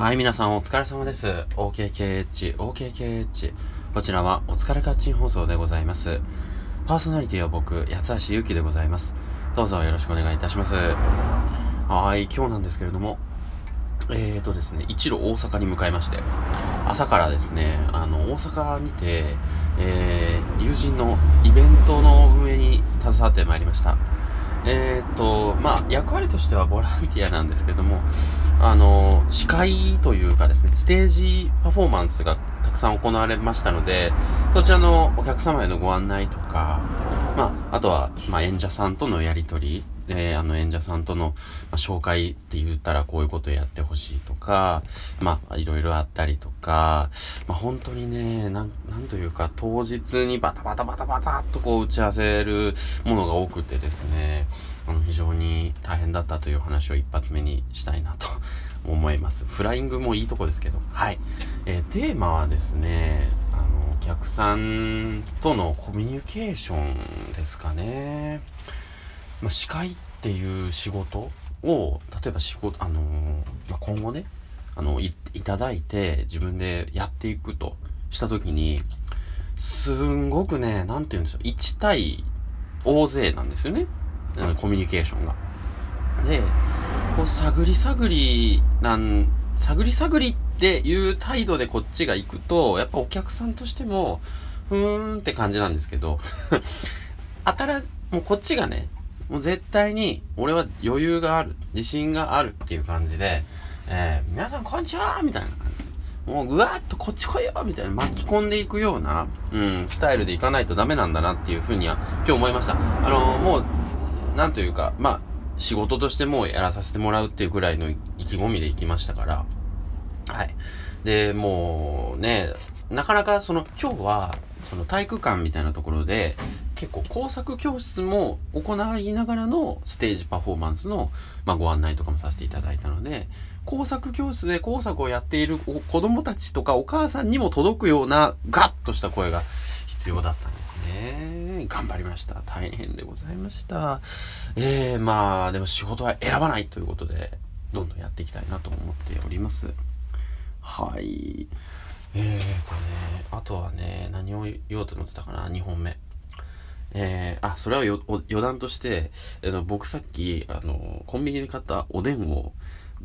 はい、皆さんお疲れ様です。OKKH、OKKH。こちらはお疲れカッチン放送でございます。パーソナリティは僕、八橋ゆきでございます。どうぞよろしくお願いいたします。はい、今日なんですけれども、えーとですね、一路大阪に向かいまして、朝からですね、あの、大阪にて、えー、友人のイベントの運営に携わってまいりました。えー、っと、まあ、役割としてはボランティアなんですけども、あの、司会というかですね、ステージパフォーマンスがたくさん行われましたので、そちらのお客様へのご案内とか、まあ、あとは、まあ、演者さんとのやりとり、えー、あの演者さんとの、まあ、紹介って言ったらこういうことをやってほしいとか、まあ、いろいろあったりとか、まあ、本当にね、なん、なんというか、当日にバタバタバタバタっとこう打ち合わせるものが多くてですね、あの、非常に大変だったという話を一発目にしたいなと 思います。フライングもいいとこですけど、はい。えー、テーマはですね、あの、お客さんとのコミュニケーションですかね。まあ、司会っていう仕事を、例えば仕事、あのーまあ、今後ね、あのい、いただいて自分でやっていくとしたときに、すんごくね、なんて言うんでしょう、1対大勢なんですよね。あのコミュニケーションが。で、こう、探り探りなん、探り探りっていう態度でこっちが行くと、やっぱお客さんとしても、ふーんって感じなんですけど、あたら、もうこっちがね、もう絶対に、俺は余裕がある、自信があるっていう感じで、えー、皆さんこんにちはみたいな感じ。もう、ぐわーっとこっち来いよみたいな巻き込んでいくような、うん、スタイルでいかないとダメなんだなっていうふうには、今日思いました。あのー、もう、なんというか、まあ、仕事としてもうやらさせてもらうっていうぐらいの意気込みで行きましたから、はい。で、もう、ね、なかなかその、今日は、その体育館みたいなところで、結構工作教室も行いながらのステージパフォーマンスの、まあ、ご案内とかもさせていただいたので、工作教室で工作をやっている子供たちとかお母さんにも届くようなガッとした声が必要だったんですね。頑張りました。大変でございました。えー、まあ、でも仕事は選ばないということで、どんどんやっていきたいなと思っております。はい。えーとね、あとはね、何を言おうと思ってたかな、2本目。えー、あ、それはよ余談として、えー、僕さっき、あの、コンビニで買ったおでんを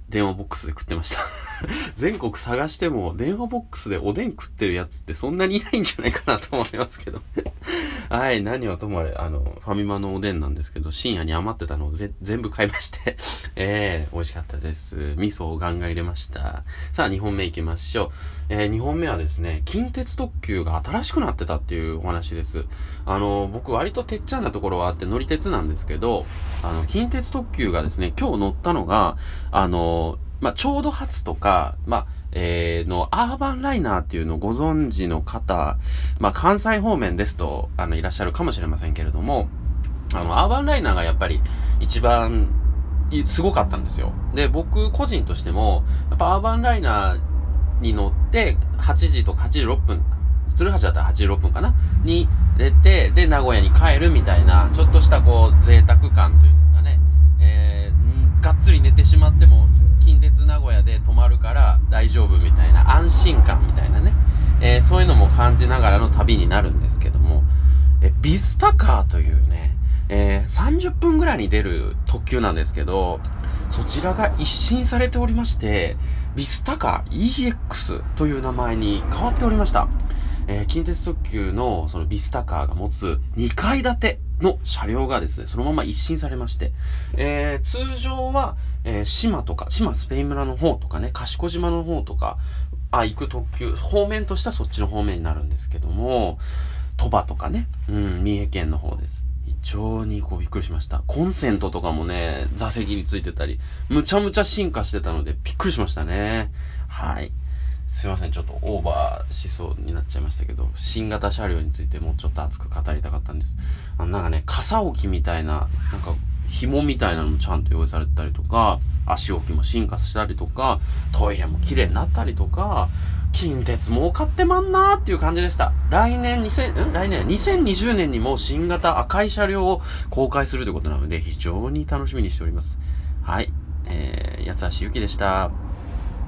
電話ボックスで食ってました。全国探しても電話ボックスでおでん食ってるやつってそんなにいないんじゃないかなと思いますけど。はい、何はともあれ、あの、ファミマのおでんなんですけど、深夜に余ってたのを全部買いまして、えー、美味しかったです。味噌をガンガン入れました。さあ、2本目行きましょう。えー、2本目はですね、近鉄特急が新しくなってたっていうお話です。あの、僕割とてっちゃんなところはあって乗り鉄なんですけど、あの、近鉄特急がですね、今日乗ったのが、あの、まあ、ちょうど発とか、まあ、えー、の、アーバンライナーっていうのをご存知の方、まあ、関西方面ですと、あの、いらっしゃるかもしれませんけれども、あの、アーバンライナーがやっぱり一番、すごかったんですよ。で、僕個人としても、やっぱアーバンライナーに乗って、8時とか8時6分、鶴橋だったら8時6分かな？に出て、で、名古屋に帰るみたいな、ちょっとしたこう、贅沢感というんですかね。えー、がっつり寝てしまっても、名古屋で泊まるから大丈夫みたいな安心感みたいなね、えー、そういうのも感じながらの旅になるんですけども、えビスタカーというね、えー、30分ぐらいに出る特急なんですけど、そちらが一新されておりまして、ビスタカー EX という名前に変わっておりました。えー、近鉄特急のそのビスタカーが持つ2階建ての車両がですね、そのまま一新されまして、えー、通常は、えー、島とか、島スペイン村の方とかね、賢島の方とか、あ、行く特急、方面としてはそっちの方面になるんですけども、鳥羽とかね、うん、三重県の方です。非常にこうびっくりしました。コンセントとかもね、座席についてたり、むちゃむちゃ進化してたのでびっくりしましたね。はい。すいません、ちょっとオーバーしそうっちゃいましたけど、新型車両についてもうちょっと熱く語りたかったんです。あの、なんかね、傘置きみたいな、なんか、紐みたいなのもちゃんと用意されてたりとか、足置きも進化したりとか、トイレも綺麗になったりとか、近鉄儲かってまんなーっていう感じでした。来年2000、ん来年、2020年にも新型赤い車両を公開するということなので、非常に楽しみにしております。はい。えー、八橋ゆきでした。